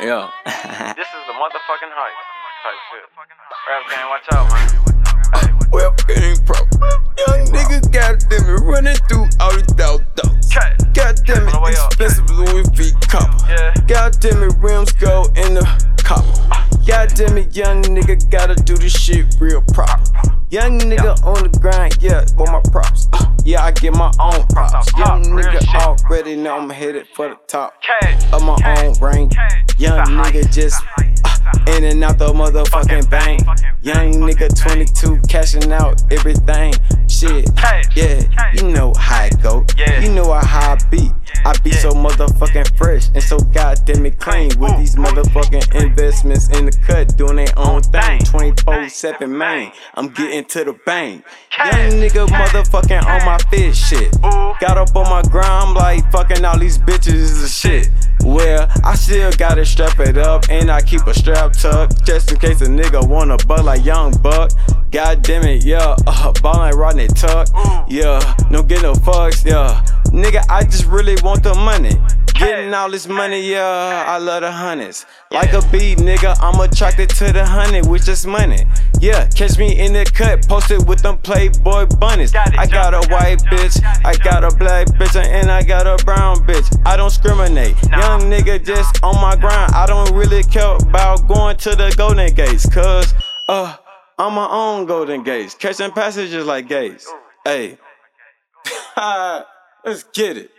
Yeah. This is the motherfucking hype type shit. Rap game, watch out, man. Well, getting pro. Young nigga, goddamn it, running through all the dog dogs. Okay. Goddamn the way it, expensive Louis V copper. Yeah. Goddamn it, rims go in the copper. Goddamn it, young nigga, gotta do this shit real proper. Young nigga on the grind, yeah, with my props. Yeah, I get my own props. Young nigga already know I'm headed for the top of my own rank. Young nigga just uh, in and out the motherfucking bank. Young nigga 22 cashing out everything. Shit, yeah, you know how it go. You know how I be. I be so motherfucking fresh and so goddamn it clean. with these motherfucking investments in the cut doing their own thing. 24 7 man, I'm getting to the bank. Young nigga motherfucking on my fit shit. Got up on my grind, I'm like fucking all these bitches is a shit. Well, I still gotta strap it up and I keep a strap tucked just in case a nigga wanna butt like Young Buck. God damn it, yeah, uh, ball like Rodney Tuck. Yeah, no get no fucks, yeah. Nigga, I just really want the money. Getting all this money, yeah, I love the hundreds. Like a bee, nigga, I'm attracted to the honey, which is money. Yeah, catch me in the cut, posted with them Playboy bunnies. I got a white bitch, I got a black bitch, and I got a brown bitch. I don't discriminate. Young nigga just on my grind. I don't really care about going to the Golden Gates, cause uh, I'm my own Golden Gates, catching passages like gays. Hey, let's get it.